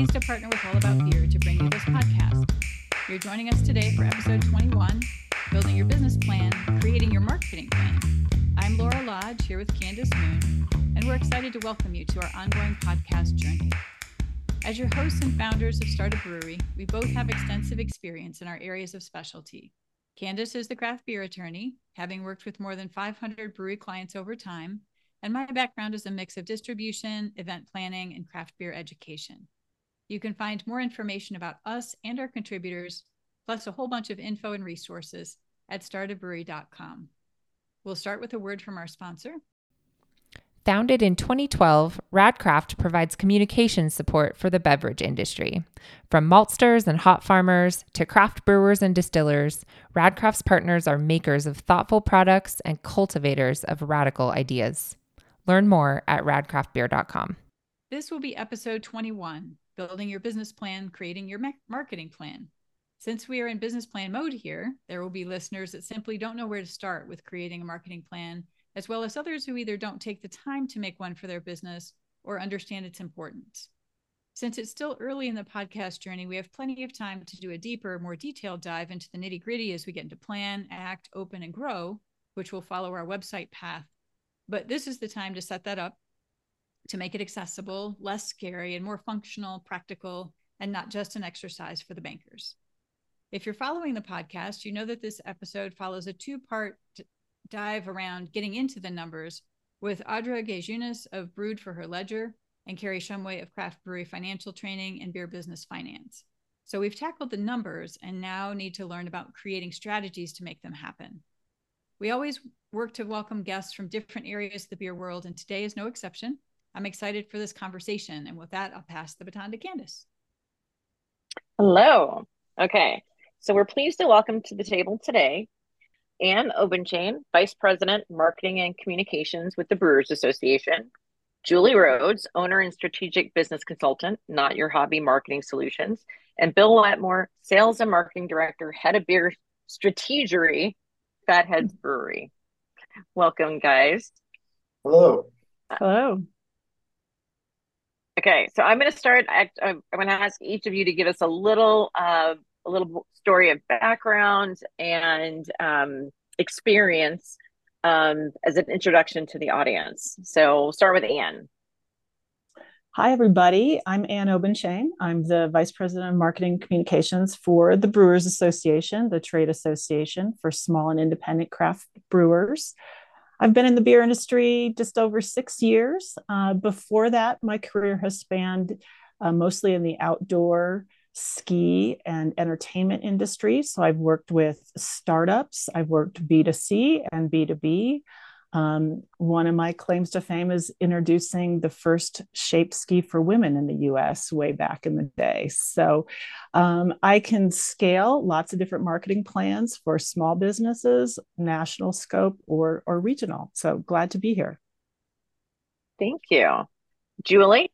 pleased to partner with All About Beer to bring you this podcast. You're joining us today for episode 21 Building Your Business Plan, Creating Your Marketing Plan. I'm Laura Lodge here with Candace Moon, and we're excited to welcome you to our ongoing podcast journey. As your hosts and founders of Start a Brewery, we both have extensive experience in our areas of specialty. Candace is the craft beer attorney, having worked with more than 500 brewery clients over time, and my background is a mix of distribution, event planning, and craft beer education. You can find more information about us and our contributors, plus a whole bunch of info and resources at startabrewery.com. We'll start with a word from our sponsor, Founded in 2012, Radcraft provides communication support for the beverage industry. From maltsters and hop farmers to craft brewers and distillers, Radcraft's partners are makers of thoughtful products and cultivators of radical ideas. Learn more at radcraftbeer.com. This will be episode 21 Building Your Business Plan, Creating Your Marketing Plan. Since we are in business plan mode here, there will be listeners that simply don't know where to start with creating a marketing plan as well as others who either don't take the time to make one for their business or understand its importance. Since it's still early in the podcast journey, we have plenty of time to do a deeper, more detailed dive into the nitty gritty as we get into plan, act, open, and grow, which will follow our website path. But this is the time to set that up to make it accessible, less scary, and more functional, practical, and not just an exercise for the bankers. If you're following the podcast, you know that this episode follows a two part dive around getting into the numbers with Audra Gajunas of Brewed for Her Ledger and Kary Shumway of Craft Brewery Financial Training and Beer Business Finance. So we've tackled the numbers and now need to learn about creating strategies to make them happen. We always work to welcome guests from different areas of the beer world, and today is no exception. I'm excited for this conversation. And with that, I'll pass the baton to Candace. Hello. Okay. So we're pleased to welcome to the table today Ann Obenchain, Vice President, Marketing and Communications with the Brewers Association, Julie Rhodes, Owner and Strategic Business Consultant, Not Your Hobby Marketing Solutions, and Bill Wetmore, Sales and Marketing Director, Head of Beer Strategery, Fatheads Brewery. Welcome, guys. Hello. Uh, Hello. Okay, so I'm going to start. I, am going to ask each of you to give us a little uh, a little story of background and um, experience um, as an introduction to the audience. So we'll start with Ann. Hi, everybody. I'm Ann Obenchain. I'm the Vice President of Marketing Communications for the Brewers Association, the trade association for small and independent craft brewers. I've been in the beer industry just over six years. Uh, before that, my career has spanned uh, mostly in the outdoor ski and entertainment industry. So I've worked with startups, I've worked B2C and B2B. Um, one of my claims to fame is introducing the first shape ski for women in the US way back in the day. So um, I can scale lots of different marketing plans for small businesses, national scope, or, or regional. So glad to be here. Thank you. Julie?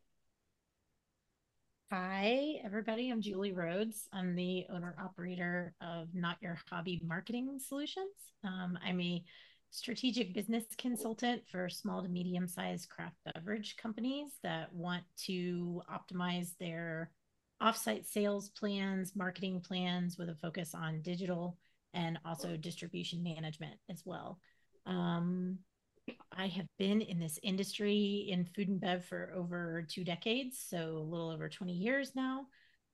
Hi, everybody. I'm Julie Rhodes. I'm the owner operator of Not Your Hobby Marketing Solutions. Um, I'm a strategic business consultant for small to medium sized craft beverage companies that want to optimize their offsite sales plans, marketing plans with a focus on digital and also distribution management as well. Um, I have been in this industry in food and bev for over two decades, so a little over 20 years now.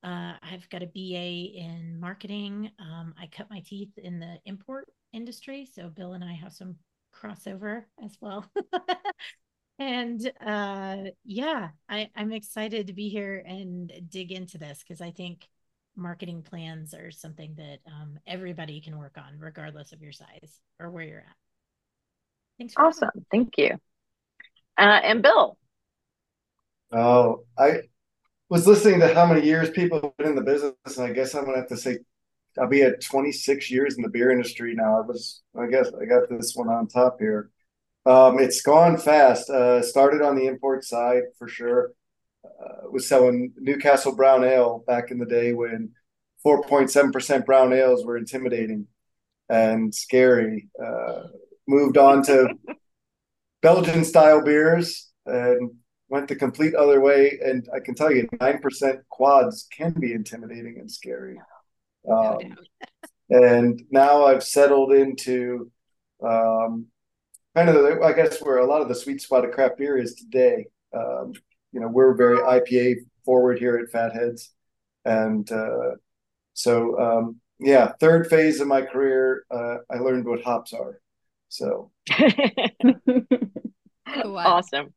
Uh, I've got a BA in marketing. Um, I cut my teeth in the import industry, so Bill and I have some crossover as well. and uh, yeah, I, I'm excited to be here and dig into this because I think marketing plans are something that um, everybody can work on, regardless of your size or where you're at. Thanks. awesome. Thank you. Uh, and Bill. Oh, I was listening to how many years people have been in the business, and I guess I'm gonna have to say I'll be at 26 years in the beer industry now. I was, I guess, I got this one on top here. Um, it's gone fast. Uh, started on the import side for sure. Uh, was selling Newcastle Brown Ale back in the day when 4.7% brown ales were intimidating and scary. Uh, moved on to Belgian style beers and went the complete other way, and I can tell you, nine percent quads can be intimidating and scary. Um, and now I've settled into um, kind of, the, I guess, where a lot of the sweet spot of craft beer is today. Um, you know, we're very IPA forward here at Fatheads, and uh, so um, yeah, third phase of my career, uh, I learned what hops are. So awesome.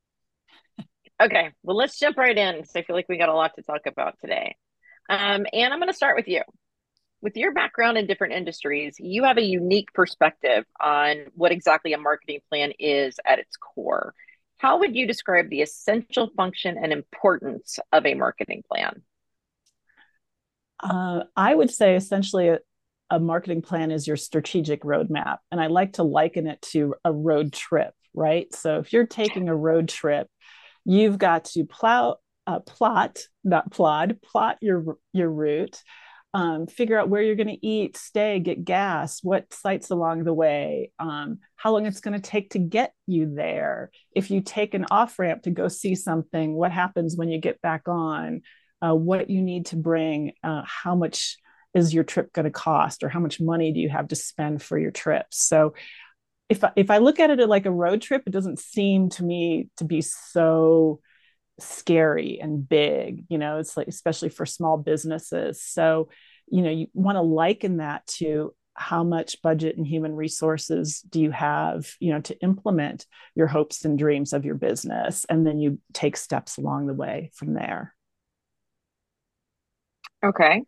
Okay, well, let's jump right in because I feel like we got a lot to talk about today. Um, and I'm going to start with you. With your background in different industries, you have a unique perspective on what exactly a marketing plan is at its core. How would you describe the essential function and importance of a marketing plan? Uh, I would say essentially a, a marketing plan is your strategic roadmap. And I like to liken it to a road trip, right? So if you're taking a road trip, you've got to plow, uh, plot, not plod, plot your your route, um, figure out where you're going to eat, stay, get gas, what sites along the way, um, how long it's going to take to get you there. If you take an off ramp to go see something, what happens when you get back on? Uh, what you need to bring, uh, how much is your trip going to cost, or how much money do you have to spend for your trip? So if if I look at it like a road trip, it doesn't seem to me to be so scary and big. You know, it's like especially for small businesses. So, you know, you want to liken that to how much budget and human resources do you have you know to implement your hopes and dreams of your business and then you take steps along the way from there okay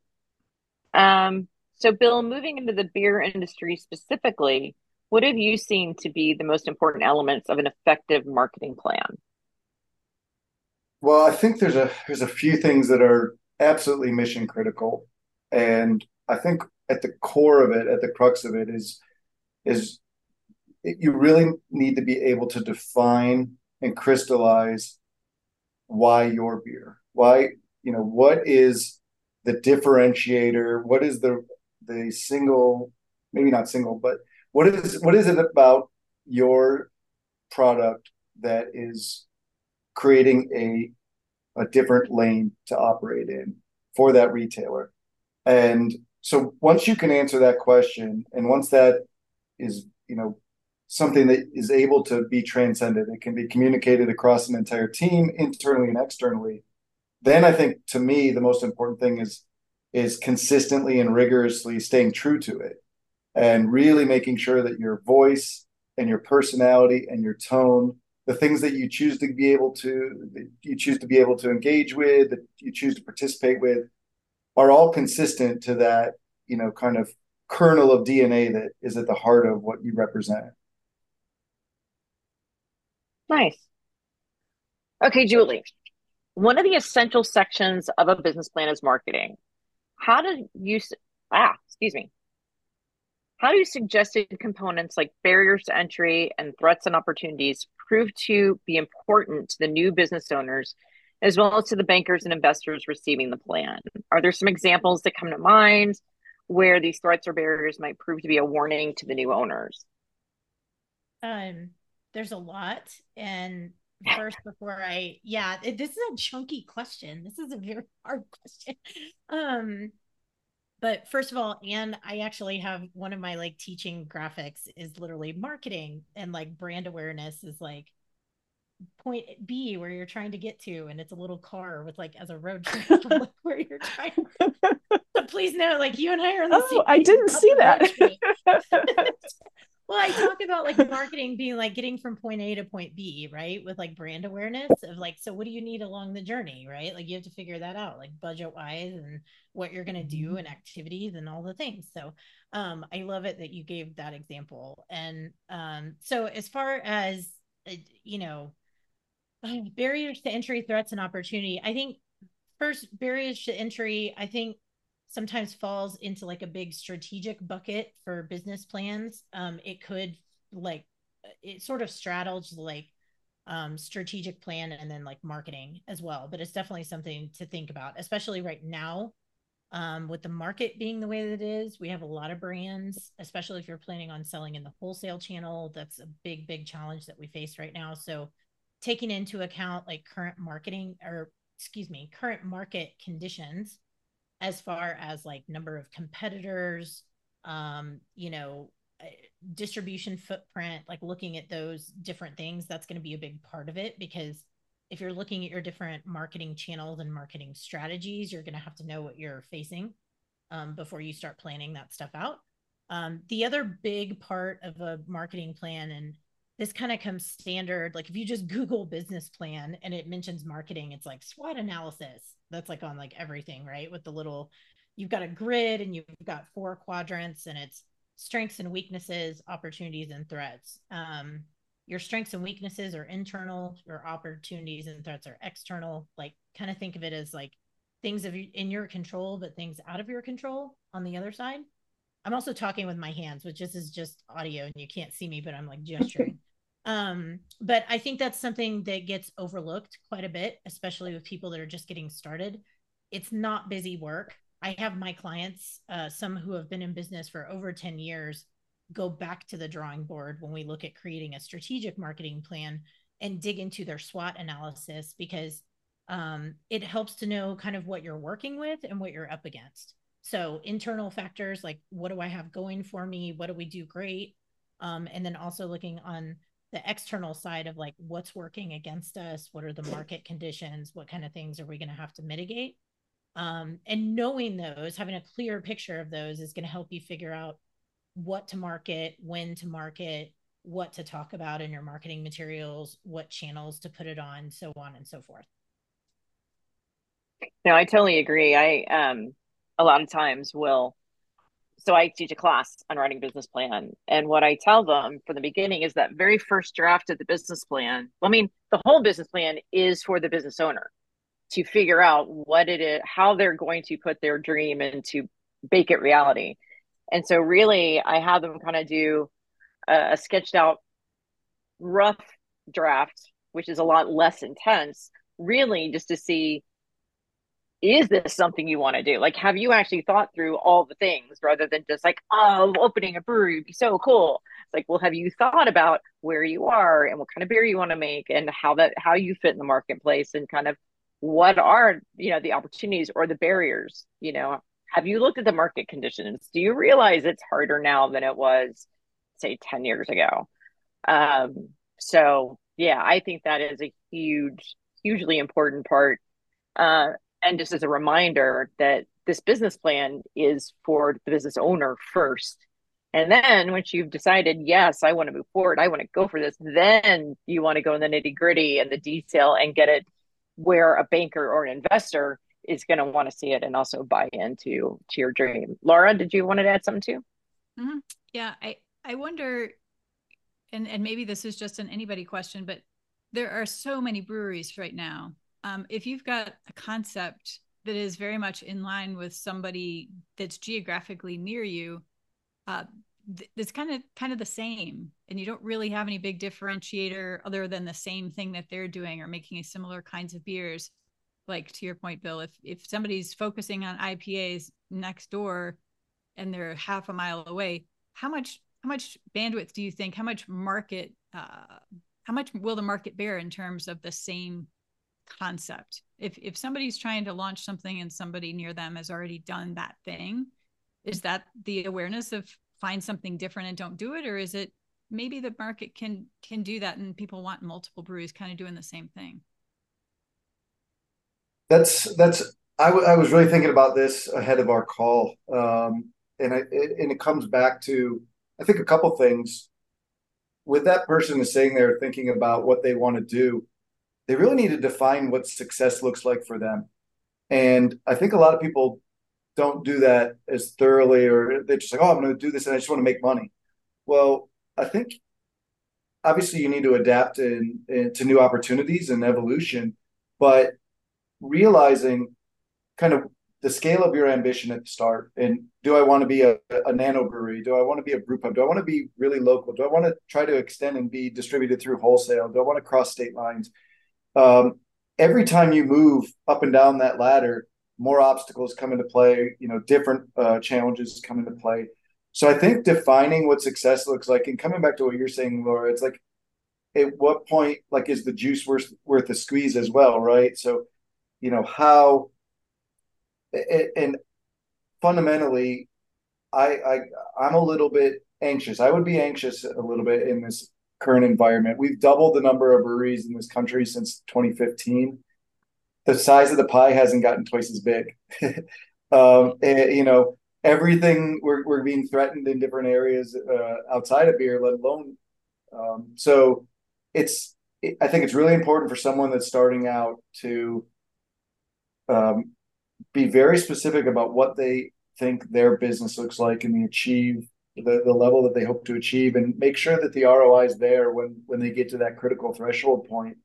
um, so bill moving into the beer industry specifically what have you seen to be the most important elements of an effective marketing plan? Well, I think there's a there's a few things that are absolutely mission critical, and I think at the core of it, at the crux of it, is is it, you really need to be able to define and crystallize why your beer, why you know what is the differentiator, what is the the single, maybe not single, but what is what is it about your product that is creating a a different lane to operate in for that retailer. And so once you can answer that question and once that is you know something that is able to be transcended it can be communicated across an entire team internally and externally then i think to me the most important thing is is consistently and rigorously staying true to it and really making sure that your voice and your personality and your tone the things that you choose to be able to you choose to be able to engage with that you choose to participate with are all consistent to that you know kind of kernel of dna that is at the heart of what you represent. Nice. Okay julie one of the essential sections of a business plan is marketing. How do you ah excuse me. How do you suggested components like barriers to entry and threats and opportunities prove to be important to the new business owners as well as to the bankers and investors receiving the plan? Are there some examples that come to mind where these threats or barriers might prove to be a warning to the new owners? Um, there's a lot. And first, before I, yeah, this is a chunky question. This is a very hard question. Um, but first of all and i actually have one of my like teaching graphics is literally marketing and like brand awareness is like point b where you're trying to get to and it's a little car with like as a road trip like where you're trying so please note like you and i are on the oh, i didn't see that well i talk about like marketing being like getting from point a to point b right with like brand awareness of like so what do you need along the journey right? Like you have to figure that out like budget wise and what you're going to do mm-hmm. and activities and all the things. So um i love it that you gave that example. And um so as far as uh, you know barriers to entry threats and opportunity i think first barriers to entry i think sometimes falls into like a big strategic bucket for business plans. Um, it could like it sort of straddles like um, strategic plan and then like marketing as well. But it's definitely something to think about, especially right now um, with the market being the way that it is. We have a lot of brands, especially if you're planning on selling in the wholesale channel. That's a big, big challenge that we face right now. So taking into account like current marketing or excuse me, current market conditions as far as like number of competitors, um, you know, uh, distribution footprint, like looking at those different things, that's going to be a big part of it because if you're looking at your different marketing channels and marketing strategies, you're going to have to know what you're facing um, before you start planning that stuff out. Um, the other big part of a marketing plan, and this kind of comes standard, like if you just Google business plan and it mentions marketing, it's like SWOT analysis. That's like on like everything, right? With the little, you've got a grid and you've got four quadrants, and it's strengths and weaknesses, opportunities and threats. Um, your strengths and weaknesses are internal, your opportunities and threats are external. Like, kind of think of it as like things of in your control, but things out of your control on the other side. I'm also talking with my hands, which this is just audio and you can't see me, but I'm like gesturing. Um, but I think that's something that gets overlooked quite a bit, especially with people that are just getting started. It's not busy work. I have my clients, uh, some who have been in business for over 10 years, go back to the drawing board when we look at creating a strategic marketing plan and dig into their SWOT analysis because um, it helps to know kind of what you're working with and what you're up against. So internal factors like what do I have going for me? What do we do great? Um, and then also looking on the external side of like what's working against us, what are the market conditions, what kind of things are we going to have to mitigate? Um, and knowing those, having a clear picture of those is going to help you figure out what to market, when to market, what to talk about in your marketing materials, what channels to put it on, so on and so forth. No, I totally agree. I um a lot of times will so I teach a class on writing business plan. And what I tell them from the beginning is that very first draft of the business plan, I mean, the whole business plan is for the business owner to figure out what it is, how they're going to put their dream into bake it reality. And so really I have them kind of do a, a sketched out rough draft, which is a lot less intense, really just to see is this something you want to do? Like, have you actually thought through all the things rather than just like, oh, opening a brewery would be so cool? It's like, well, have you thought about where you are and what kind of beer you want to make and how that how you fit in the marketplace and kind of what are you know the opportunities or the barriers? You know, have you looked at the market conditions? Do you realize it's harder now than it was, say, ten years ago? Um, so yeah, I think that is a huge, hugely important part. Uh, and just as a reminder that this business plan is for the business owner first. And then once you've decided, yes, I want to move forward, I want to go for this, then you want to go in the nitty gritty and the detail and get it where a banker or an investor is going to want to see it and also buy into to your dream. Laura, did you want to add something too? Mm-hmm. Yeah, I I wonder, and and maybe this is just an anybody question, but there are so many breweries right now um, if you've got a concept that is very much in line with somebody that's geographically near you, uh, th- it's kind of kind of the same, and you don't really have any big differentiator other than the same thing that they're doing or making similar kinds of beers. Like to your point, Bill, if if somebody's focusing on IPAs next door and they're half a mile away, how much how much bandwidth do you think? How much market? Uh, how much will the market bear in terms of the same concept. If if somebody's trying to launch something and somebody near them has already done that thing, is that the awareness of find something different and don't do it, or is it maybe the market can can do that and people want multiple breweries kind of doing the same thing? That's that's I, w- I was really thinking about this ahead of our call, um, and I, it, and it comes back to I think a couple things. With that person is sitting there thinking about what they want to do, they really need to define what success looks like for them. And I think a lot of people don't do that as thoroughly, or they're just like, oh, I'm going to do this and I just want to make money. Well, I think obviously you need to adapt in, in, to new opportunities and evolution, but realizing kind of the scale of your ambition at the start and do i want to be a, a nano brewery? Do i want to be a brew pub? Do i want to be really local? Do i want to try to extend and be distributed through wholesale? Do i want to cross state lines um, every time you move up and down that ladder, more obstacles come into play. You know, different uh, challenges come into play. So I think defining what success looks like, and coming back to what you're saying, Laura, it's like at what point like is the juice worth worth the squeeze as well, right? So, you know how, and fundamentally, I I I'm a little bit anxious. I would be anxious a little bit in this current environment. We've doubled the number of breweries in this country since 2015. The size of the pie hasn't gotten twice as big. um, and, you know, everything we're, we're being threatened in different areas uh, outside of beer, let alone. Um, so it's, it, I think it's really important for someone that's starting out to um, be very specific about what they think their business looks like and the achieve the, the level that they hope to achieve and make sure that the ROI is there when when they get to that critical threshold point.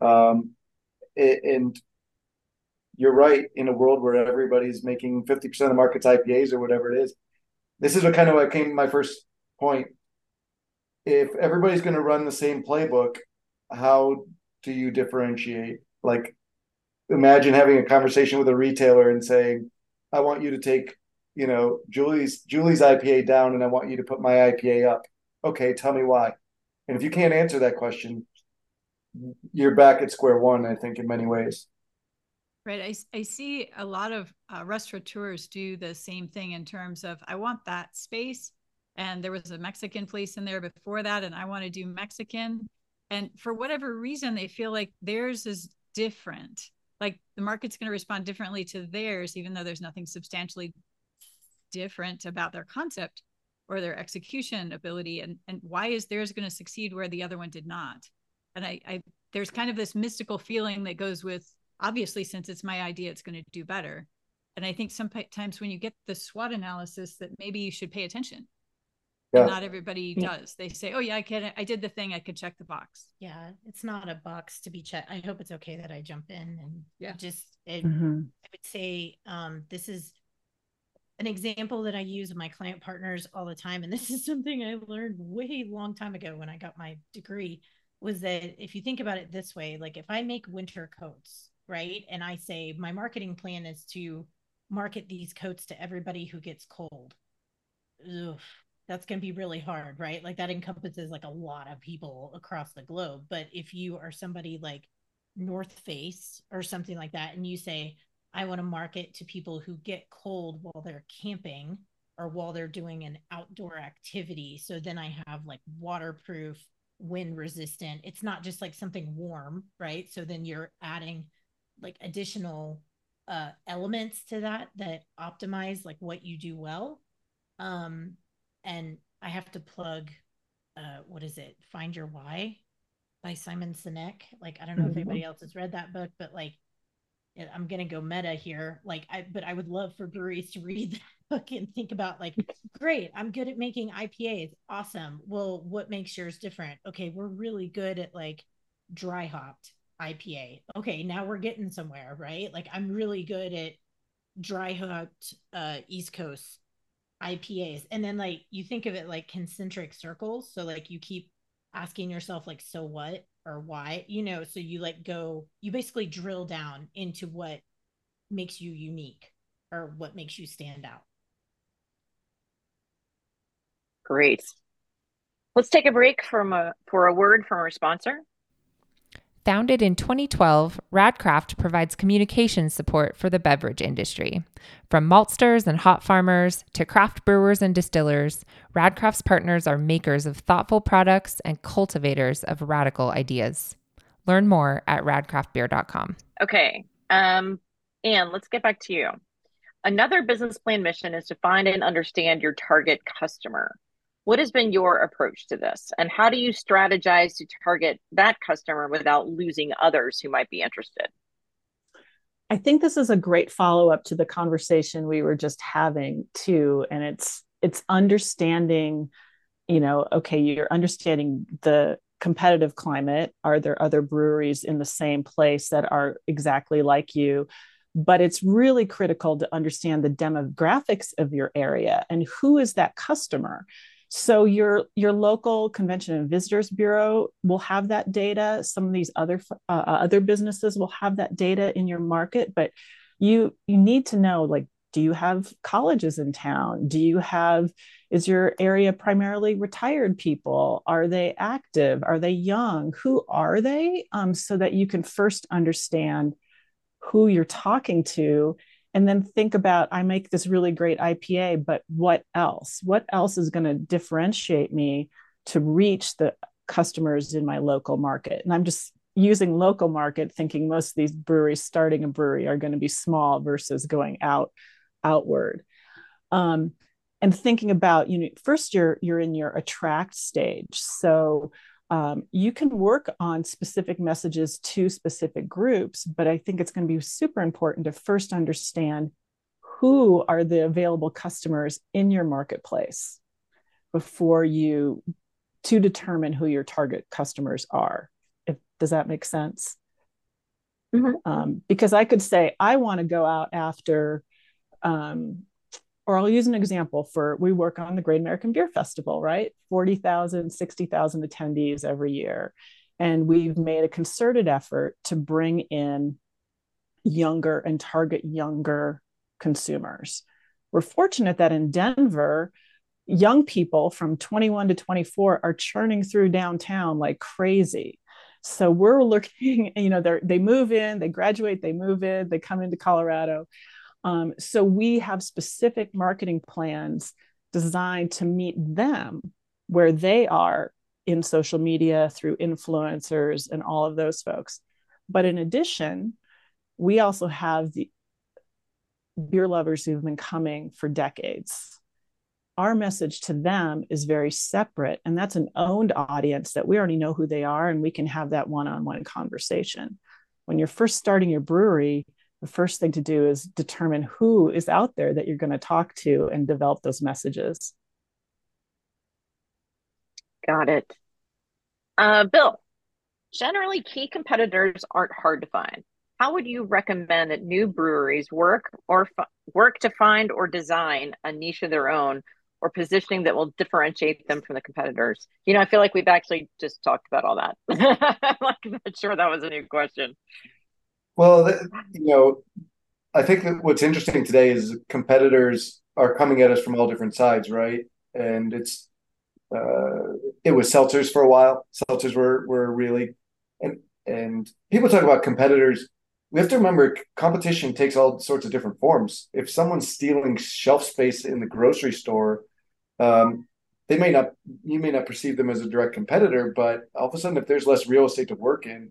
Um, and you're right in a world where everybody's making 50% of the market's IPAs or whatever it is. This is what kind of what came my first point. If everybody's going to run the same playbook, how do you differentiate? Like, imagine having a conversation with a retailer and saying, I want you to take you know, Julie's Julie's IPA down and I want you to put my IPA up. Okay, tell me why. And if you can't answer that question, you're back at square one, I think, in many ways. Right. I, I see a lot of uh, restaurateurs do the same thing in terms of I want that space. And there was a Mexican place in there before that, and I want to do Mexican. And for whatever reason, they feel like theirs is different. Like the market's going to respond differently to theirs, even though there's nothing substantially different about their concept or their execution ability and and why is theirs going to succeed where the other one did not? And I, I there's kind of this mystical feeling that goes with obviously since it's my idea it's going to do better. And i think sometimes when you get the swot analysis that maybe you should pay attention. Yeah. not everybody yeah. does. They say oh yeah i can i did the thing i could check the box. Yeah it's not a box to be checked. I hope it's okay that i jump in and yeah. just it, mm-hmm. i would say um this is an example that I use with my client partners all the time, and this is something I learned way long time ago when I got my degree, was that if you think about it this way, like if I make winter coats, right, and I say my marketing plan is to market these coats to everybody who gets cold, ugh, that's going to be really hard, right? Like that encompasses like a lot of people across the globe. But if you are somebody like North Face or something like that, and you say, I want to market to people who get cold while they're camping or while they're doing an outdoor activity. So then I have like waterproof, wind resistant. It's not just like something warm, right? So then you're adding like additional uh elements to that that optimize like what you do well. Um and I have to plug uh what is it? Find Your Why by Simon Sinek. Like I don't know mm-hmm. if anybody else has read that book, but like I'm gonna go meta here. Like I but I would love for breweries to read that book and think about like, great, I'm good at making IPAs. Awesome. Well, what makes yours different? Okay, we're really good at like dry hopped IPA. Okay, now we're getting somewhere, right? Like I'm really good at dry hopped uh East Coast IPAs. And then like you think of it like concentric circles. So like you keep asking yourself like so what or why you know so you like go you basically drill down into what makes you unique or what makes you stand out. Great. Let's take a break from a for a word from our sponsor Founded in 2012, Radcraft provides communication support for the beverage industry. From maltsters and hop farmers to craft brewers and distillers, Radcraft's partners are makers of thoughtful products and cultivators of radical ideas. Learn more at radcraftbeer.com. Okay. Um, and let's get back to you. Another business plan mission is to find and understand your target customer. What has been your approach to this? And how do you strategize to target that customer without losing others who might be interested? I think this is a great follow up to the conversation we were just having too and it's it's understanding you know okay you're understanding the competitive climate are there other breweries in the same place that are exactly like you but it's really critical to understand the demographics of your area and who is that customer so your your local convention and visitors bureau will have that data. Some of these other uh, uh, other businesses will have that data in your market, but you you need to know like do you have colleges in town? Do you have is your area primarily retired people? Are they active? Are they young? Who are they? Um, so that you can first understand who you're talking to and then think about i make this really great ipa but what else? What else is going to differentiate me to reach the customers in my local market? And i'm just using local market thinking most of these breweries starting a brewery are going to be small versus going out outward. Um, and thinking about you know first you're you're in your attract stage. So um, you can work on specific messages to specific groups but i think it's going to be super important to first understand who are the available customers in your marketplace before you to determine who your target customers are if does that make sense mm-hmm. um, because i could say i want to go out after um, or I'll use an example for we work on the Great American Beer Festival, right? 40,000, 60,000 attendees every year. And we've made a concerted effort to bring in younger and target younger consumers. We're fortunate that in Denver, young people from 21 to 24 are churning through downtown like crazy. So we're looking, you know, they they move in, they graduate, they move in, they come into Colorado. Um, so we have specific marketing plans designed to meet them where they are in social media through influencers and all of those folks. But in addition, we also have the beer lovers who've been coming for decades. Our message to them is very separate, and that's an owned audience that we already know who they are, and we can have that one on one conversation. When you're first starting your brewery, the first thing to do is determine who is out there that you're going to talk to and develop those messages. Got it. Uh, Bill, generally key competitors aren't hard to find. How would you recommend that new breweries work or f- work to find or design a niche of their own or positioning that will differentiate them from the competitors? You know, I feel like we've actually just talked about all that. I'm not sure that was a new question. Well, you know, I think that what's interesting today is competitors are coming at us from all different sides, right? And it's uh, it was seltzers for a while. Seltzers were were really and and people talk about competitors. We have to remember competition takes all sorts of different forms. If someone's stealing shelf space in the grocery store, um, they may not you may not perceive them as a direct competitor, but all of a sudden, if there's less real estate to work in,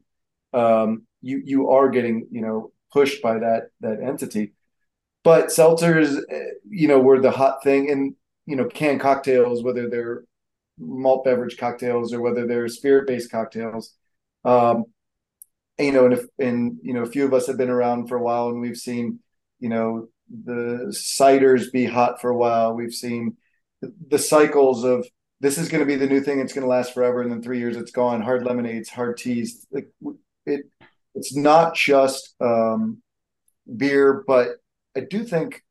um, you you are getting you know pushed by that that entity. But seltzers, eh, you know, were the hot thing, and you know, canned cocktails, whether they're malt beverage cocktails or whether they're spirit based cocktails. Um, and, you know, and if and you know, a few of us have been around for a while, and we've seen, you know, the ciders be hot for a while. We've seen the, the cycles of this is going to be the new thing. It's going to last forever, and then three years it's gone. Hard lemonades, hard teas. Like it, it's not just um, beer, but I do think.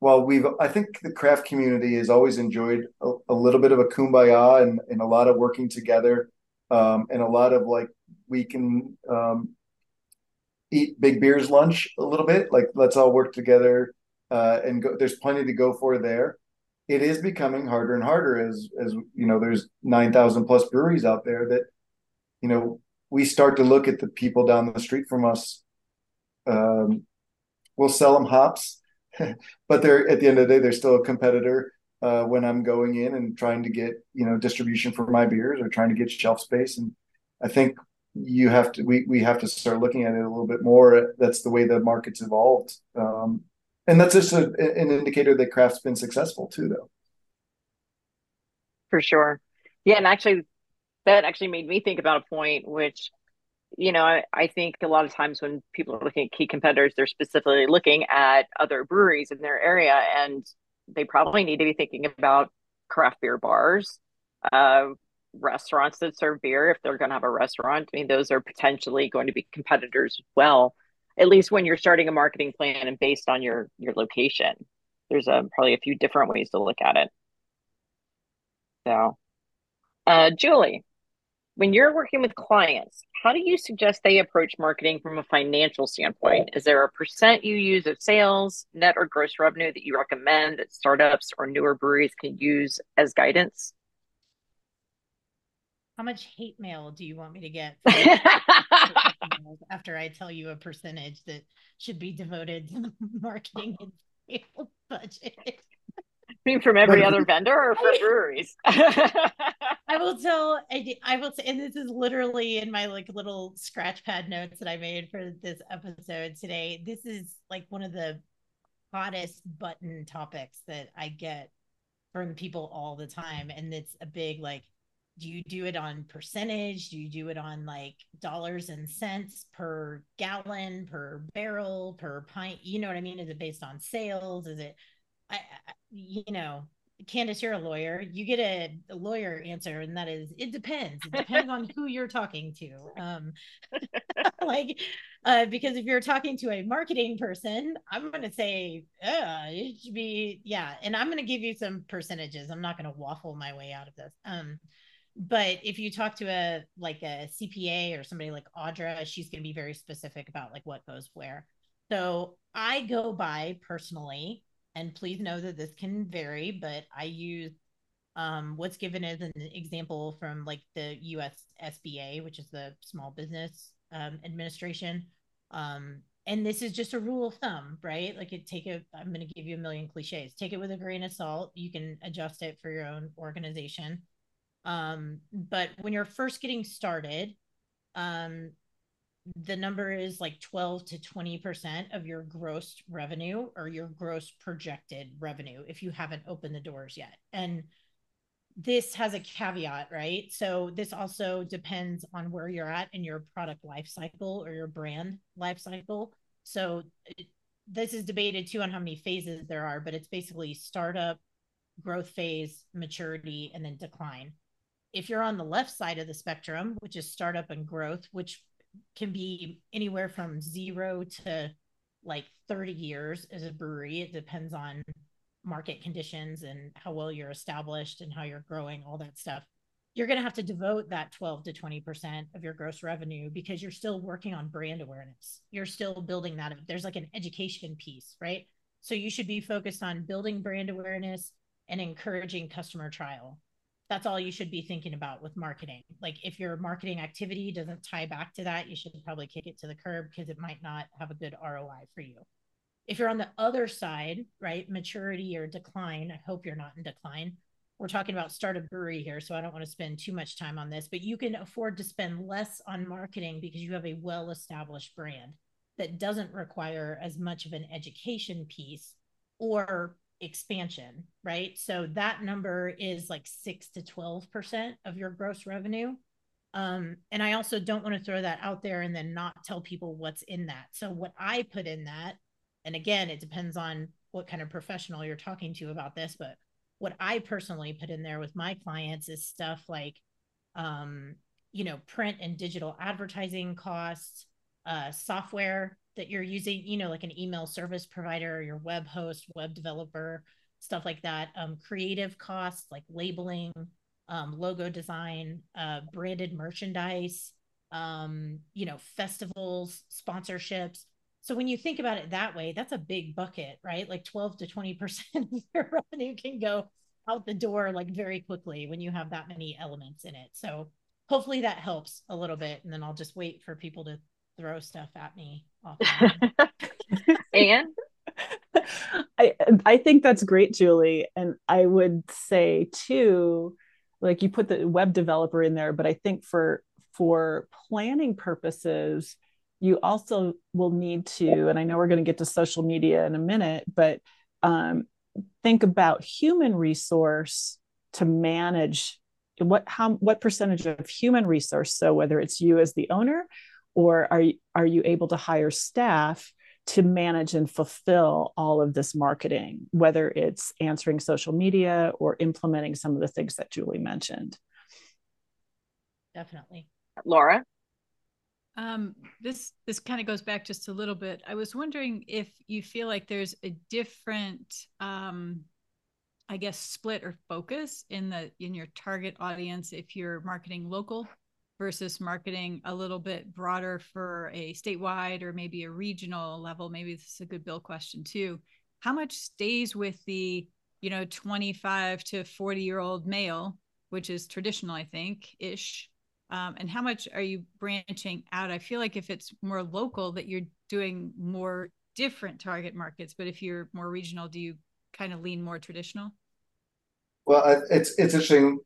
Well, we've I think the craft community has always enjoyed a, a little bit of a kumbaya and, and a lot of working together, um, and a lot of like we can um, eat big beers lunch a little bit. Like let's all work together uh, and go. There's plenty to go for there. It is becoming harder and harder as as you know. There's nine thousand plus breweries out there that you know we start to look at the people down the street from us. Um, we'll sell them hops, but they're at the end of the day, they're still a competitor. Uh, when I'm going in and trying to get you know distribution for my beers or trying to get shelf space, and I think you have to we we have to start looking at it a little bit more. That's the way the market's evolved, um, and that's just a, an indicator that craft's been successful too, though. For sure, yeah, and actually, that actually made me think about a point which you know I, I, think a lot of times when people are looking at key competitors they're specifically looking at other breweries in their area and they probably need to be thinking about craft beer bars uh, restaurants that serve beer if they're going to have a restaurant. I mean those are potentially going to be competitors as well at least when you're starting a marketing plan and based on your your location. There's a, probably a few different ways to look at it. So uh, julie when you're working with clients, how do you suggest they approach marketing from a financial standpoint? Is there a percent you use of sales, net or gross revenue that you recommend that startups or newer breweries can use as guidance? How much hate mail do you want me to get after I tell you a percentage that should be devoted to the marketing and sales budget? From every other vendor or for breweries? I will tell I, will say and this is literally in my like little scratch pad notes that I made for this episode today. This is like one of the hottest button topics that I get from people all the time. And it's a big like, do you do it on percentage? Do you do it on like dollars and cents per gallon, per barrel, per pint? You know what I mean? Is it based on sales? Is it I, you know, Candace, you're a lawyer. You get a, a, lawyer answer, and that is it depends. It depends on who you're talking to. Um, like, uh, because if you're talking to a marketing person, I'm going to say, it should be, yeah. And I'm going to give you some percentages. I'm not going to waffle my way out of this. Um, but if you talk to a like a CPA or somebody like Audra, she's going to be very specific about like what goes where. So I go by personally and please know that this can vary, but I use um, what's given as an example from like the US SBA, which is the Small Business um, Administration. Um, and this is just a rule of thumb, right? Like it take it, I'm going to give you a million cliches. Take it with a grain of salt. You can adjust it for your own organization. Um, but when you're first getting started, um, the number is like 12 to 20% of your gross revenue or your gross projected revenue if you haven't opened the doors yet. And this has a caveat, right? So this also depends on where you're at in your product life cycle or your brand life cycle. So it, this is debated too on how many phases there are, but it's basically startup, growth phase, maturity, and then decline. If you're on the left side of the spectrum, which is startup and growth, which can be anywhere from zero to like 30 years as a brewery. It depends on market conditions and how well you're established and how you're growing, all that stuff. You're going to have to devote that 12 to 20% of your gross revenue because you're still working on brand awareness. You're still building that. There's like an education piece, right? So you should be focused on building brand awareness and encouraging customer trial that's all you should be thinking about with marketing. Like if your marketing activity doesn't tie back to that, you should probably kick it to the curb because it might not have a good ROI for you. If you're on the other side, right, maturity or decline, I hope you're not in decline. We're talking about start a brewery here, so I don't want to spend too much time on this, but you can afford to spend less on marketing because you have a well established brand that doesn't require as much of an education piece or expansion, right? So that number is like six to 12% of your gross revenue. Um, and I also don't want to throw that out there and then not tell people what's in that. So what I put in that, and again, it depends on what kind of professional you're talking to about this, but what I personally put in there with my clients is stuff like, um, you know, print and digital advertising costs, uh, software that you're using, you know, like an email service provider, your web host, web developer, stuff like that. Um, creative costs like labeling, um, logo design, uh, branded merchandise, um, you know, festivals, sponsorships. So when you think about it that way, that's a big bucket, right? Like 12 to 20% of your revenue can go out the door like very quickly when you have that many elements in it. So hopefully that helps a little bit. And then I'll just wait for people to throw stuff at me. And I I think that's great, Julie. And I would say too, like you put the web developer in there, but I think for for planning purposes, you also will need to, and I know we're going to get to social media in a minute, but um, think about human resource to manage what how what percentage of human resource so whether it's you as the owner or are you, are you able to hire staff to manage and fulfill all of this marketing whether it's answering social media or implementing some of the things that julie mentioned? Definitely. Laura? Um, this this kind of goes back just a little bit. I was wondering if you feel like there's a different, um, I guess, split or focus in the in your target audience if you're marketing local versus marketing a little bit broader for a statewide or maybe a regional level? Maybe this is a good bill question too. How much stays with the you know 25 to 40 year old male which is traditional i think ish um, and how much are you branching out? I feel like if it's more local that you're doing more different target markets but if you're more regional do you kind of lean more traditional? Well it's it's interesting.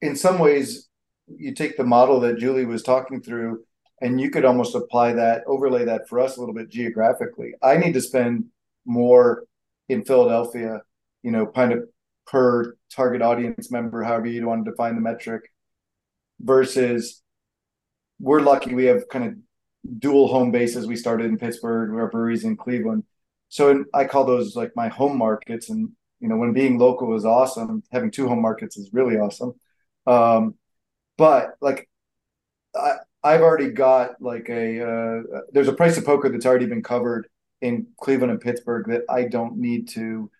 In some ways you take the model that julie was talking through and you could almost apply that overlay that for us a little bit geographically i need to spend more in philadelphia you know kind of per target audience member however you want to define the metric versus we're lucky we have kind of dual home bases. We started in Pittsburgh, our breweries in Cleveland. So in, I call those like my home markets. And, you know, when being local is awesome, having two home markets is really awesome. Um, but like I, I've already got like a, uh, there's a price of poker that's already been covered in Cleveland and Pittsburgh that I don't need to,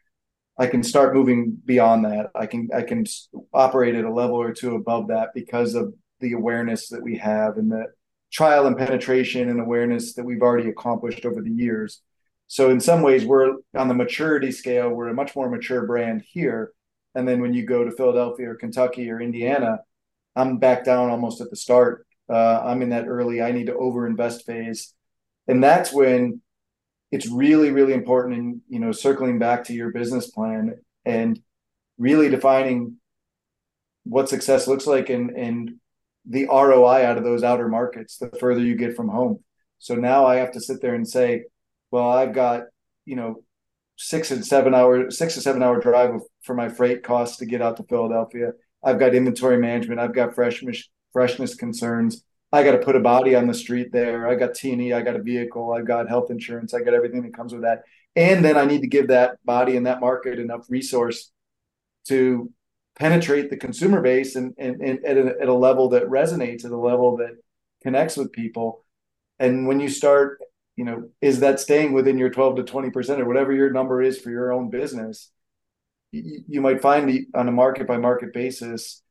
I can start moving beyond that. I can, I can operate at a level or two above that because of the awareness that we have and the, trial and penetration and awareness that we've already accomplished over the years. So in some ways, we're on the maturity scale, we're a much more mature brand here. And then when you go to Philadelphia or Kentucky or Indiana, I'm back down almost at the start. Uh, I'm in that early, I need to overinvest phase. And that's when it's really, really important in, you know, circling back to your business plan and really defining what success looks like and, and the ROI out of those outer markets the further you get from home. So now I have to sit there and say, well, I've got, you know, six and seven hour, six to seven hour drive for my freight costs to get out to Philadelphia. I've got inventory management. I've got freshness, freshness concerns. I got to put a body on the street there. I got T&E. I got a vehicle. I've got health insurance. I got everything that comes with that. And then I need to give that body and that market enough resource to penetrate the consumer base and, and, and at, a, at a level that resonates at a level that connects with people and when you start you know is that staying within your 12 to 20 percent or whatever your number is for your own business you, might find the, on a market by market basis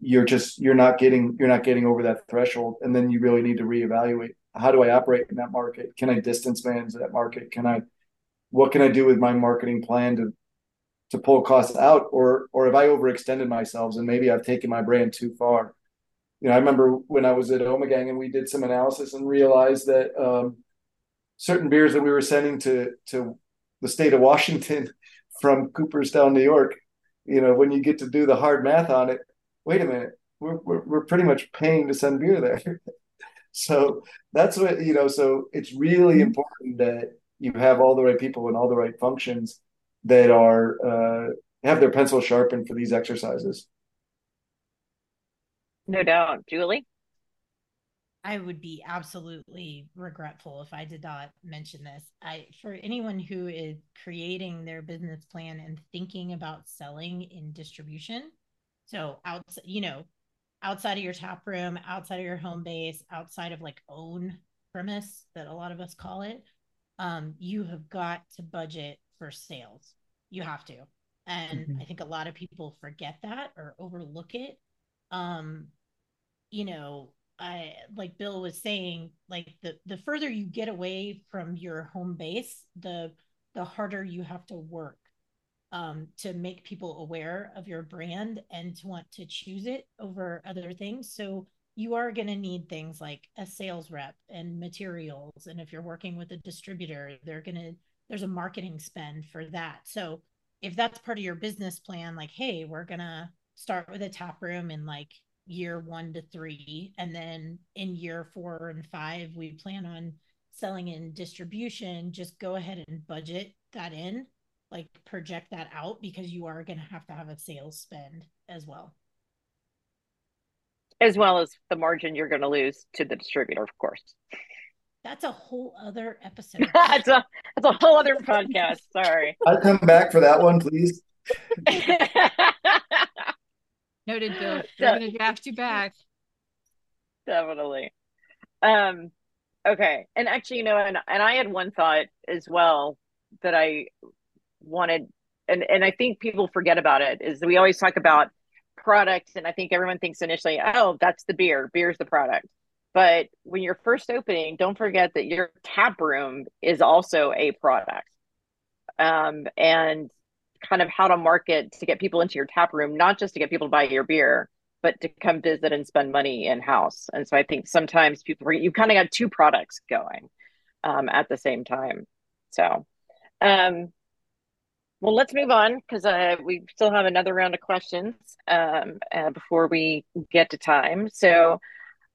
you're just you're not getting you're not getting over that threshold and then you really need to reevaluate. How do i operate in that market? Can i distance manage that market? Can i what can i do with my marketing plan to to pull costs out? Or or have I overextended myself and maybe I've taken my brand too far. You know, I remember when I was at Ommegang and we did some analysis and realized that um, certain beers that we were sending to to the state of Washington from Cooperstown, New York, you know, when you get to do the hard math on it, wait a minute, we're we're, we're pretty much paying to send beer there. so that's what you know. So it's really mm-hmm. important that you have all the right people and all the right functions that are uh, have their pencil sharpened for these exercises. No doubt, Julie. I would be absolutely regretful if I did not mention this. I for anyone who is creating their business plan and thinking about selling in distribution. So outside, you know, outside of your tap room, outside of your home base, outside of like own premise that a lot of us call it, um, you have got to budget for sales. You have to. And mm-hmm. I think a lot of people forget that or overlook it. Um, you know, I like Bill was saying, like the the further you get away from your home base, the the harder you have to work um, to make people aware of your brand and to want to choose it over other things. So you are going to need things like a sales rep and materials. And if you're working with a distributor, they're going to there's a marketing spend for that. So if that's part of your business plan, like, hey, we're gonna start with a tap room in like year one to three, and then in year four and five, we plan on selling in distribution, just go ahead and budget that in, like project that out because you are gonna have to have a sales spend as well. As well as the margin you're gonna lose to the distributor, of course. That's a whole other episode. that's a that's a whole other podcast. Sorry. I'll come back for that one, please. Noted, Bill. We're gonna draft you back. Definitely. Um. Okay, and actually, you know, and and I had one thought as well that I wanted, and and I think people forget about it is we always talk about products. and i think everyone thinks initially oh that's the beer beer's the product but when you're first opening don't forget that your tap room is also a product um, and kind of how to market to get people into your tap room not just to get people to buy your beer but to come visit and spend money in house and so i think sometimes people you kind of got two products going um, at the same time so um, well, let's move on because uh, we still have another round of questions um, uh, before we get to time. So,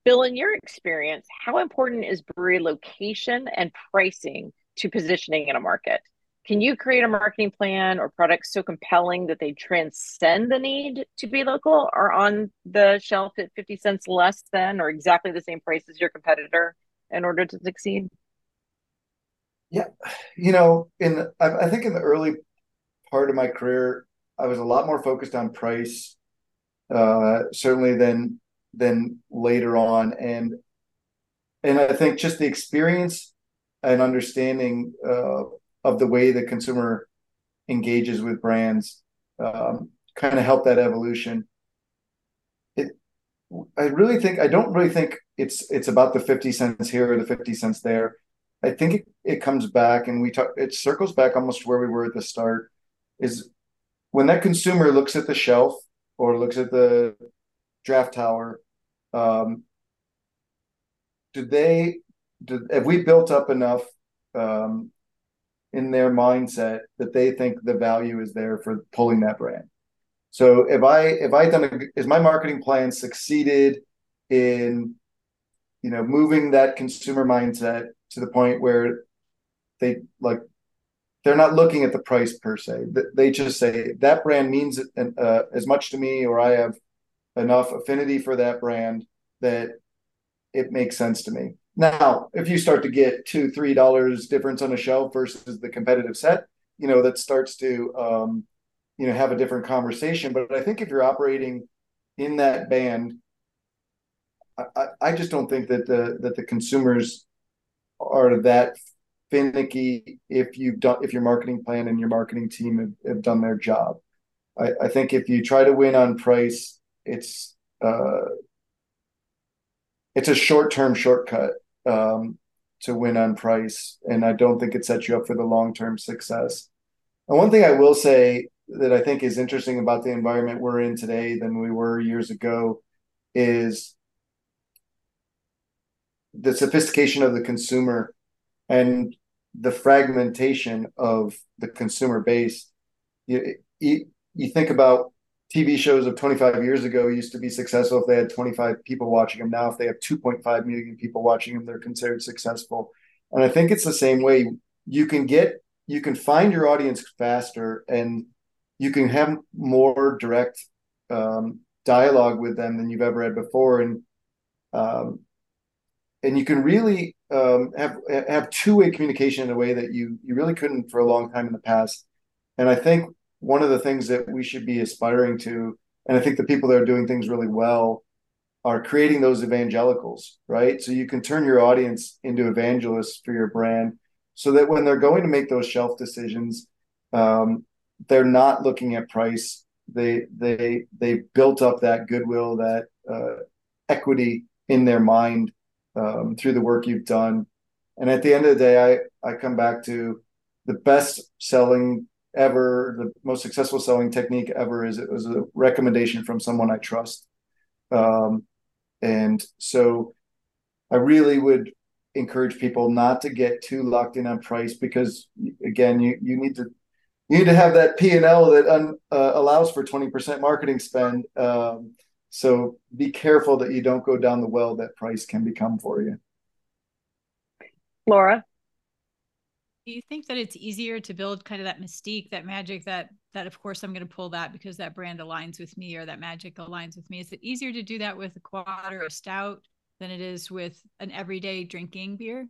Bill, in your experience, how important is brewery location and pricing to positioning in a market? Can you create a marketing plan or products so compelling that they transcend the need to be local or on the shelf at 50 cents less than or exactly the same price as your competitor in order to succeed? Yeah, you know, in I, I think in the early part of my career, I was a lot more focused on price, uh, certainly than than later on, and and I think just the experience and understanding uh, of the way the consumer engages with brands um, kind of help that evolution. It, I really think I don't really think it's it's about the fifty cents here or the fifty cents there. I think it, it comes back and we talk it circles back almost to where we were at the start is when that consumer looks at the shelf or looks at the draft tower, um, do they do, have we built up enough um, in their mindset that they think the value is there for pulling that brand? So if I if I done a, is my marketing plan succeeded in you know moving that consumer mindset to the point where they like they're not looking at the price per se. They just say that brand means uh, as much to me, or I have enough affinity for that brand that it makes sense to me. Now, if you start to get two, three dollars difference on a shelf versus the competitive set, you know that starts to um, you know have a different conversation. But I think if you're operating in that band, I, I just don't think that the that the consumers are that finicky if you've done if your marketing plan and your marketing team have, have done their job. I, I, think if you try to win on price, it's uh, it's a short term shortcut um, to win on price, and I don't think it sets you up for the long term success. And one thing I will say that I think is interesting about the environment we're in today than we were years ago is the sophistication of the consumer and the fragmentation of the consumer base. You, you, you think about TV shows of 25 years ago used to be successful if they had 25 people watching them. Now, if they have 2.5 million people watching them, they're considered successful. And I think it's the same way. You can get, you can find your audience faster and you can have more direct um, dialogue with them than you've ever had before. And, um, and you can really um, have have two way communication in a way that you you really couldn't for a long time in the past. And I think one of the things that we should be aspiring to, and I think the people that are doing things really well are creating those evangelicals, right? So you can turn your audience into evangelists for your brand, so that when they're going to make those shelf decisions, um, they're not looking at price. They they they built up that goodwill, that uh, equity in their mind um, through the work you've done. And at the end of the day, I, I come back to the best selling ever, the most successful selling technique ever is it was a recommendation from someone I trust. Um, and so I really would encourage people not to get too locked in on price because again, you, you need to you need to have that P and L that un, uh, allows for 20% marketing spend. Um, so be careful that you don't go down the well that price can become for you. Laura? Do you think that it's easier to build kind of that mystique, that magic, that that of course I'm going to pull that because that brand aligns with me or that magic aligns with me? Is it easier to do that with a quad or a stout than it is with an everyday drinking beer?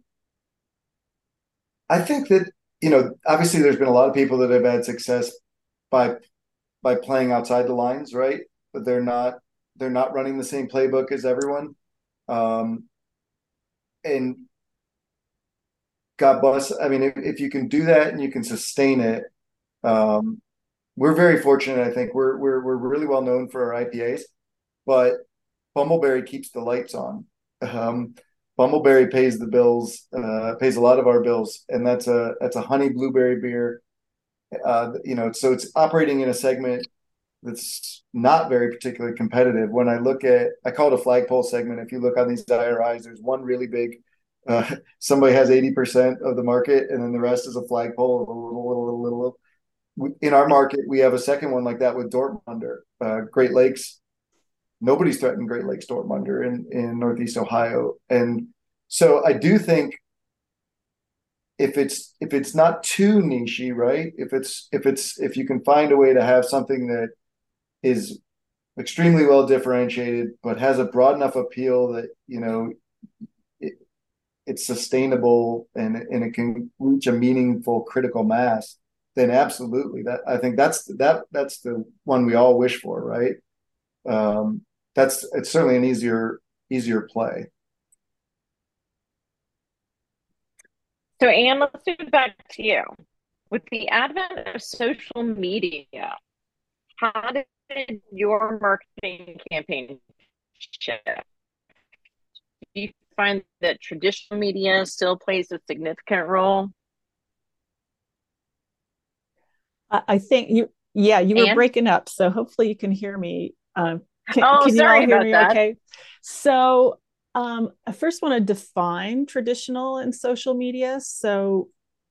I think that you know, obviously, there's been a lot of people that have had success by by playing outside the lines, right? But they're not they're not running the same playbook as everyone. Um, and God bless. I mean, if, if you can do that and you can sustain it, um, we're very fortunate. I think we're we're we're really well known for our IPAs, but Bumbleberry keeps the lights on. Um, Bumbleberry pays the bills, uh, pays a lot of our bills, and that's a that's a honey blueberry beer. Uh, you know, so it's operating in a segment that's not very particularly competitive. When I look at, I call it a flagpole segment. If you look on these IRIs, there's one really big. Uh, somebody has eighty percent of the market, and then the rest is a flagpole, a little, little, little, little. In our market, we have a second one like that with Dortmunder, uh, Great Lakes nobody's threatened Great Lakes Dortmunder in, in Northeast Ohio. And so I do think if it's if it's not too nichey, right? If it's if it's if you can find a way to have something that is extremely well differentiated but has a broad enough appeal that you know it's sustainable and and it can reach a meaningful critical mass then absolutely that i think that's that that's the one we all wish for right um, that's it's certainly an easier easier play. So, Ann, let's move back to you. With the advent of social media, how did your marketing campaign shift? Do you find that traditional media still plays a significant role? I think you, yeah, you were Ann? breaking up, so hopefully you can hear me. Um, can, oh, can sorry about that. Okay. So um, I first want to define traditional and social media. So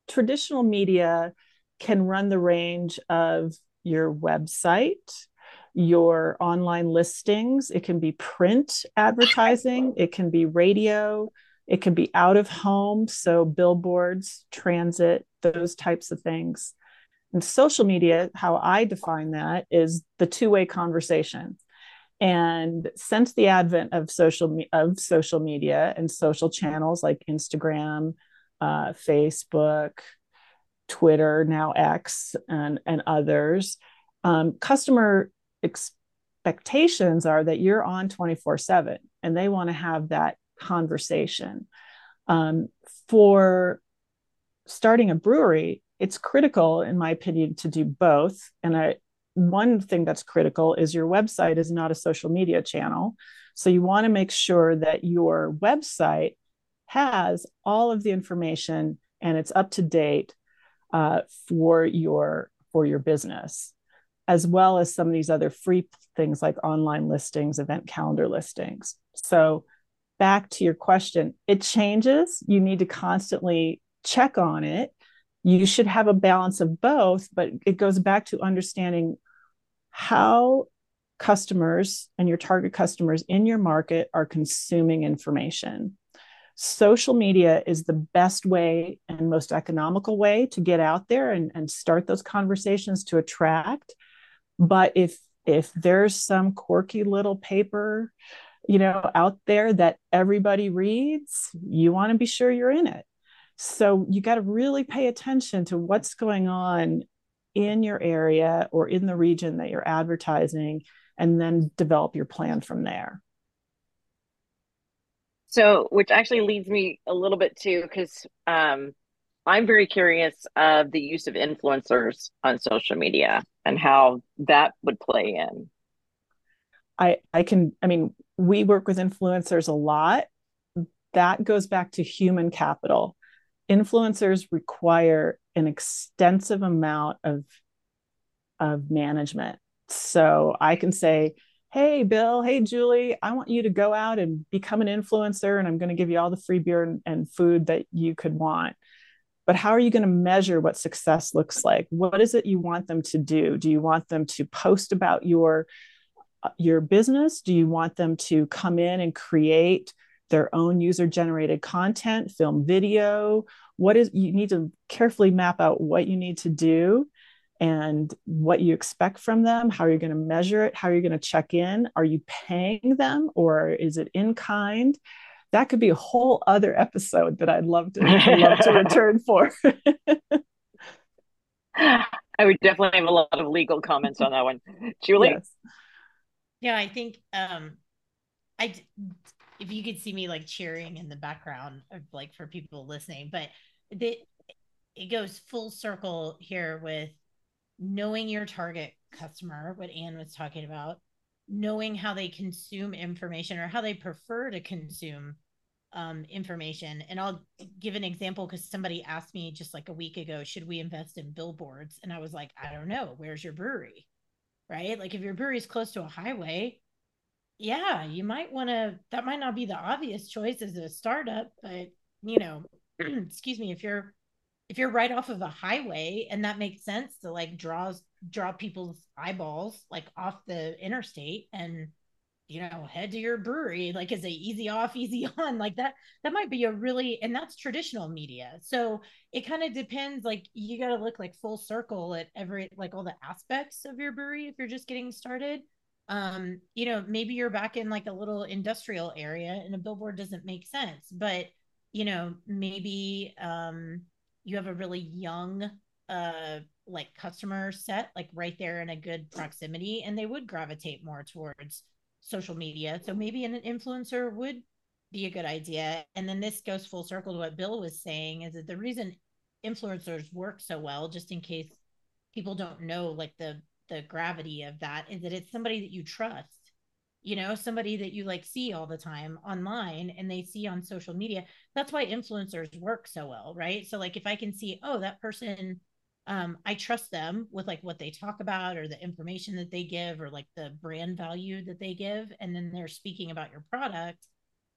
traditional media can run the range of your website, your online listings. It can be print advertising. It can be radio. It can be out of home. So billboards, transit, those types of things. And social media, how I define that is the two way conversation. And since the advent of social of social media and social channels like Instagram, uh, Facebook, Twitter, now X, and and others, um, customer expectations are that you're on 24 7 and they want to have that conversation. Um, for starting a brewery, it's critical, in my opinion, to do both. And I, one thing that's critical is your website is not a social media channel. So you want to make sure that your website has all of the information and it's up to date uh, for your for your business, as well as some of these other free things like online listings, event calendar listings. So back to your question, it changes. You need to constantly check on it you should have a balance of both but it goes back to understanding how customers and your target customers in your market are consuming information. Social media is the best way and most economical way to get out there and, and start those conversations to attract. But if if there's some quirky little paper, you know, out there that everybody reads, you want to be sure you're in it. So you got to really pay attention to what's going on in your area or in the region that you're advertising and then develop your plan from there so which actually leads me a little bit to because um, i'm very curious of the use of influencers on social media and how that would play in. I i can i mean we work with influencers a lot. That goes back to human capital. Influencers require an extensive amount of of management. So I can say, "Hey Bill, hey Julie, I want you to go out and become an influencer and I'm going to give you all the free beer and, and food that you could want." But how are you going to measure what success looks like? What is it you want them to do? Do you want them to post about your uh, your business? Do you want them to come in and create their own user generated content, film video? What is you need to carefully map out what you need to do and what you expect from them, how are you're going to measure it, how are you're going to check in. Are you paying them or is it in kind? That could be a whole other episode that I'd love to love to return for. I would definitely have a lot of legal comments on that one. Julie? Yes. Yeah, I think um I if you could see me like cheering in the background of like for people listening, but the it goes full circle here with knowing your target customer, what Ann was talking about, knowing how they consume information or how they prefer to consume um, information. And I'll give an example because somebody asked me just like a week ago, should we invest in billboards? And I was like, I don't know. Where's your brewery? Right? Like if your brewery is close to a highway, yeah, you might want to, that might not be the obvious choice as a startup, but you know, excuse me, if you're if you're right off of a highway and that makes sense to like draws draw people's eyeballs like off the interstate and you know head to your brewery like is it easy off easy on? Like that that might be a really and that's traditional media. So it kind of depends like you got to look like full circle at every like all the aspects of your brewery if you're just getting started. Um you know maybe you're back in like a little industrial area and a billboard doesn't make sense but you know maybe um you have a really young uh like customer set like right there in a good proximity and they would gravitate more towards social media. So maybe an influencer would be a good idea. And then this goes full circle to what bill was saying is that the reason influencers work so well just in case people don't know like the the gravity of that is that it's somebody that you trust you know somebody that you like see all the time online and they see on social media. That's why influencers work so well right? So like if i can see oh that person um i trust them with like what they talk about or the information that they give or like the brand value that they give. And then they're speaking about your product.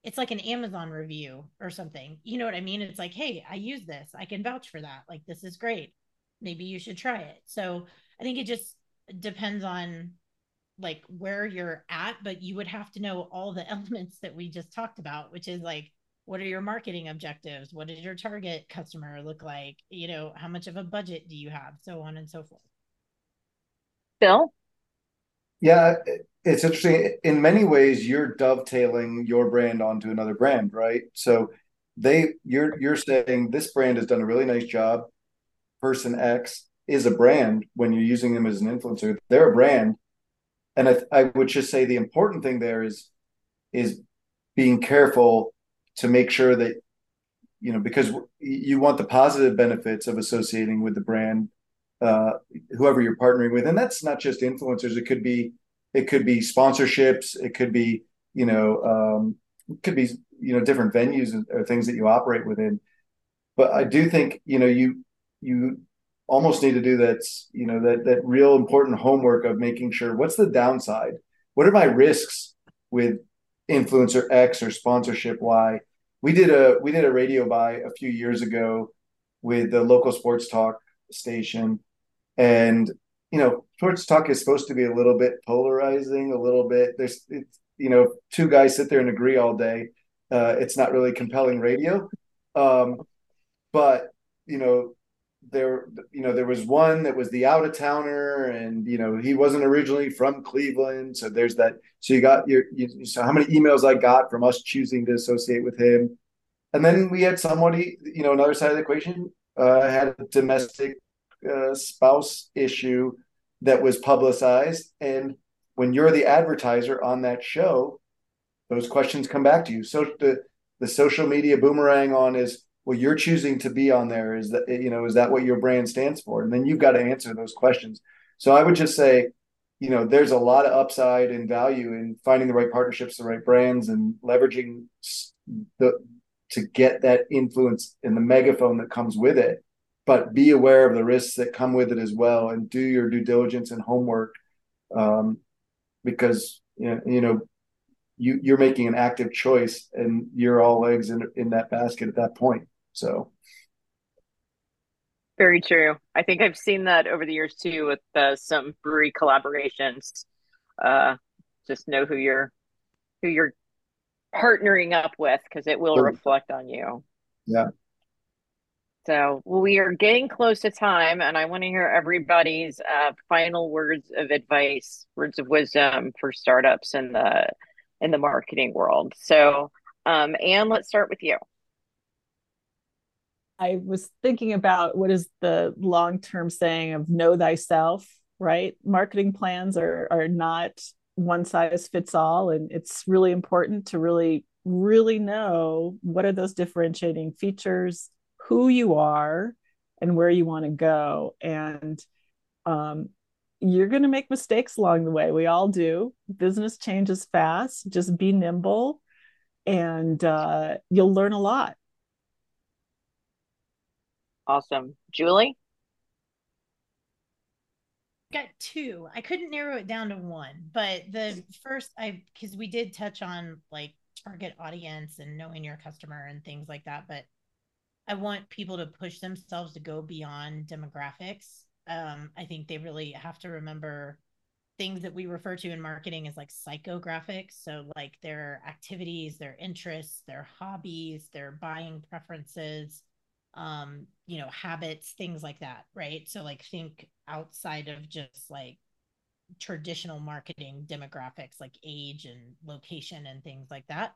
It's like an amazon review or something. You know what i mean? It's like hey i use this. I can vouch for that. Like this is great. Maybe you should try it. So i think it just depends on like where you're at, but you would have to know all the elements that we just talked about, which is like, what are your marketing objectives? What does your target customer look like? You know, how much of a budget do you have? So on and so forth. Bill? Yeah, it's interesting. In many ways, you're dovetailing your brand onto another brand, right? So they you're you're saying this brand has done a really nice job. Person X is a brand when you're using them as an influencer. They're a brand and I, I would just say the important thing there is is being careful to make sure that you know because you want the positive benefits of associating with the brand uh, whoever you're partnering with. And that's not just influencers. It could be it could be sponsorships. It could be you know um, it could be you know different venues or things that you operate within. But i do think you know you you almost need to do that you know that that real important homework of making sure what's the downside? What are my risks with influencer x or sponsorship y we did a we did a radio buy a few years ago with the local sports talk station. And you know sports talk is supposed to be a little bit polarizing a little bit there's it's you know two guys sit there and agree all day uh, it's not really compelling radio. Um, but you know there you know there was one that was the out of towner and you know he wasn't originally from cleveland. So there's that so you got your you, so how many emails i got from us choosing to associate with him. And then we had somebody you know another side of the equation uh, had a domestic uh, spouse issue that was publicized. And when you're the advertiser on that show those questions come back to you. So the the social media boomerang on is well you're choosing to be on there is that you know is that what your brand stands for? And then you've got to answer those questions. So i would just say you know there's a lot of upside and value in finding the right partnerships the right brands and leveraging the to get that influence and the megaphone that comes with it. But be aware of the risks that come with it as well and do your due diligence and homework um, because you know, you know you you're making an active choice and you're all eggs in in that basket at that point so very true. I think I've seen that over the years too with uh, some brewery collaborations. Uh, just know who you're who you're partnering up with because it will reflect on you. Yeah. So we are getting close to time, and I want to hear everybody's uh, final words of advice, words of wisdom for startups in the in the marketing world. So, um, Ann, let's start with you. I was thinking about what is the long term saying of know thyself, right? Marketing plans are, are not one size fits all. And it's really important to really, really know what are those differentiating features, who you are, and where you want to go. And Um, you're going to make mistakes along the way. We all do. Business changes fast. Just be nimble and uh, you'll learn a lot. Awesome. Julie? got two. I couldn't narrow it down to one, but the first I because we did touch on like target audience and knowing your customer and things like that, but I want people to push themselves to go beyond demographics. Um, I think they really have to remember things that we refer to in marketing as like psychographics. So, like their activities, their interests, their hobbies, their buying preferences, um, you know, habits, things like that, right? So, like, think outside of just like traditional marketing demographics like age and location and things like that.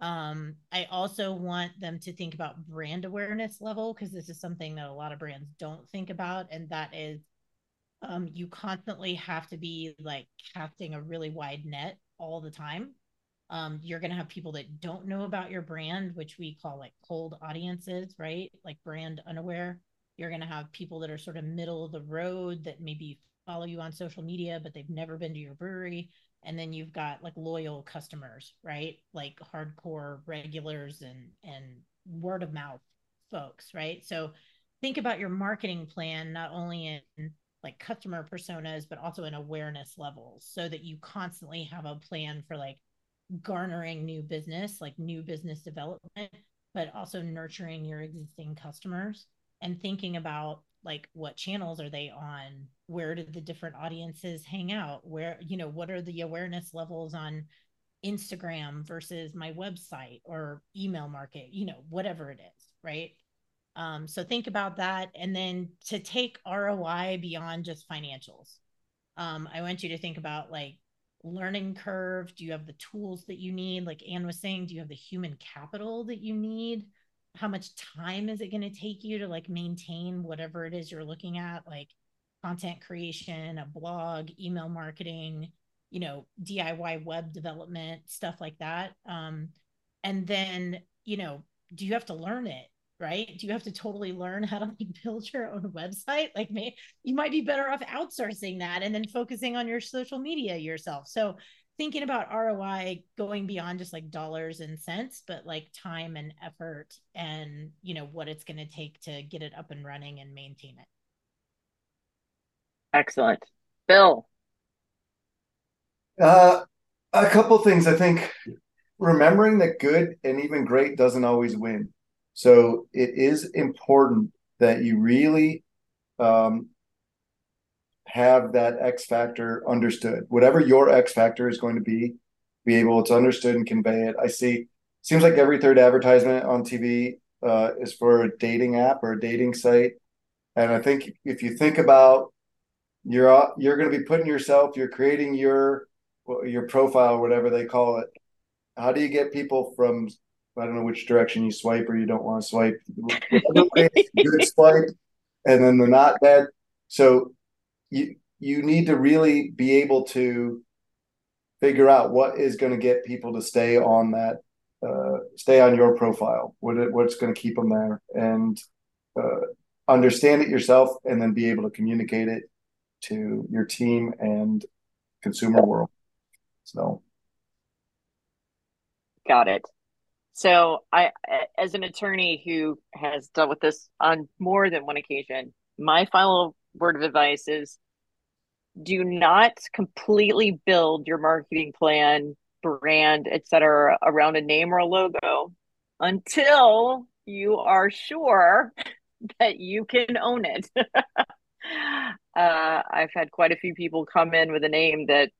Um, I also want them to think about brand awareness level because this is something that a lot of brands don't think about, and that is um, you constantly have to be like casting a really wide net all the time. Um, you're going to have people that don't know about your brand, which we call like cold audiences, right? Like brand unaware. You're going to have people that are sort of middle of the road that maybe follow you on social media, but they've never been to your brewery. And then you've got like loyal customers, right? Like hardcore regulars and and word of mouth folks, right? So think about your marketing plan not only in like customer personas, but also in awareness levels so that you constantly have a plan for like garnering new business, like new business development, but also nurturing your existing customers and thinking about like what channels are they on? Where do the different audiences hang out? Where, you know, what are the awareness levels on Instagram versus my website or email market, you know, whatever it is, right? Um, so think about that. And then to take ROI beyond just financials, um, I want you to think about like learning curve. Do you have the tools that you need? Like Ann was saying, do you have the human capital that you need? How much time is it going to take you to like maintain whatever it is you're looking at, like content creation, a blog, email marketing, you know, DIY web development, stuff like that. Um, and then, you know, do you have to learn it? Right? Do you have to totally learn how to like build your own website? Like, may, you might be better off outsourcing that and then focusing on your social media yourself. So, thinking about ROI going beyond just like dollars and cents, but like time and effort and, you know, what it's going to take to get it up and running and maintain it. Excellent. Bill. Uh, a couple things. I think remembering that good and even great doesn't always win. So it is important that you really um, have that X factor understood. Whatever your X factor is going to be, be able to understood and convey it. I see. Seems like every third advertisement on TV uh, is for a dating app or a dating site, and I think if you think about you're you're going to be putting yourself, you're creating your your profile, whatever they call it. How do you get people from I don't know which direction you swipe or you don't want to swipe. good swipe, and then the not bad. So you you need to really be able to figure out what is going to get people to stay on that, uh, stay on your profile. What what's going to keep them there, and uh, understand it yourself, and then be able to communicate it to your team and consumer world. So, got it. So I, as an attorney who has dealt with this on more than one occasion, my final word of advice is do not completely build your marketing plan, brand, etc., around a name or a logo until you are sure that you can own it. uh, I've had quite a few people come in with a name that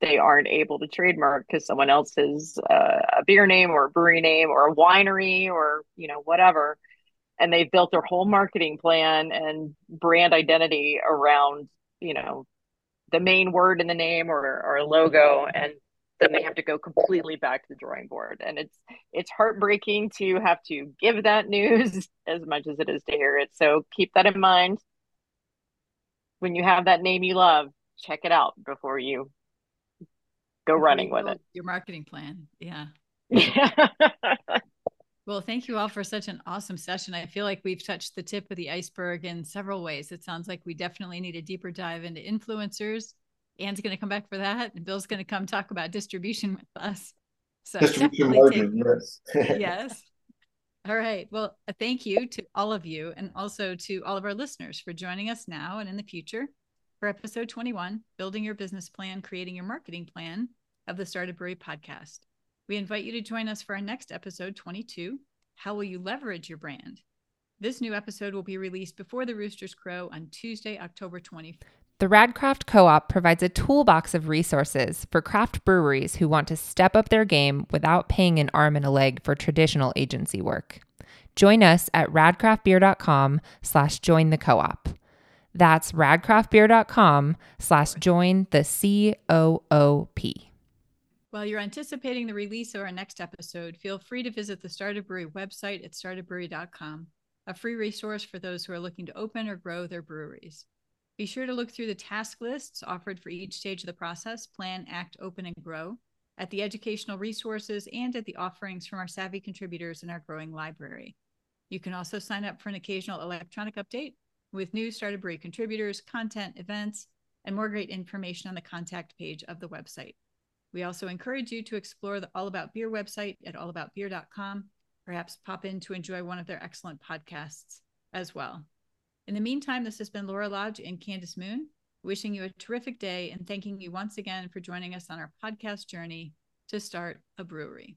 they aren't able to trademark because someone else uh, a beer name or a brewery name or a winery or you know whatever. And they've built their whole marketing plan and brand identity around you know the main word in the name or, or logo. And then they have to go completely back to the drawing board. And it's it's heartbreaking to have to give that news as much as it is to hear it. So keep that in mind. When you have that name you love check it out before you go running with it. Your marketing plan. Yeah. Yeah. Well, thank you all for such an awesome session. I feel like we've touched the tip of the iceberg in several ways. It sounds like we definitely need a deeper dive into influencers. Ann's going to come back for that, and Bill's going to come talk about distribution with us. So Distribution margin, yes. yes. All right. Well, a thank you to all of you and also to all of our listeners for joining us now and in the future for episode 21 Building Your Business Plan, Creating Your Marketing Plan of the Startup Brewery podcast. We invite you to join us for our next episode 22 How Will You Leverage Your Brand? This new episode will be released before the Roosters Crow on Tuesday, October 24th. The Radcraft Co op provides a toolbox of resources for craft breweries who want to step up their game without paying an arm and a leg for traditional agency work. Join us at radcraftbeer.com slash join the co-op. That's radcraftbeer.com slash join the C-O-O-P. While you're anticipating the release of our next episode, feel free to visit the Startup Brewery website at startupbrewery.com, a free resource for those who are looking to open or grow their breweries. Be sure to look through the task lists offered for each stage of the process plan, act, open, and grow, at the educational resources, and at the offerings from our savvy contributors in our growing library. You can also sign up for an occasional electronic update with new Startup Brewery contributors, content, events, and more great information on the contact page of the website. We also encourage you to explore the All About Beer website at allaboutbeer.com. Perhaps pop in to enjoy one of their excellent podcasts as well. In the meantime, this has been Laura Lodge and Candace Moon, wishing you a terrific day and thanking you once again for joining us on our podcast journey to start a brewery.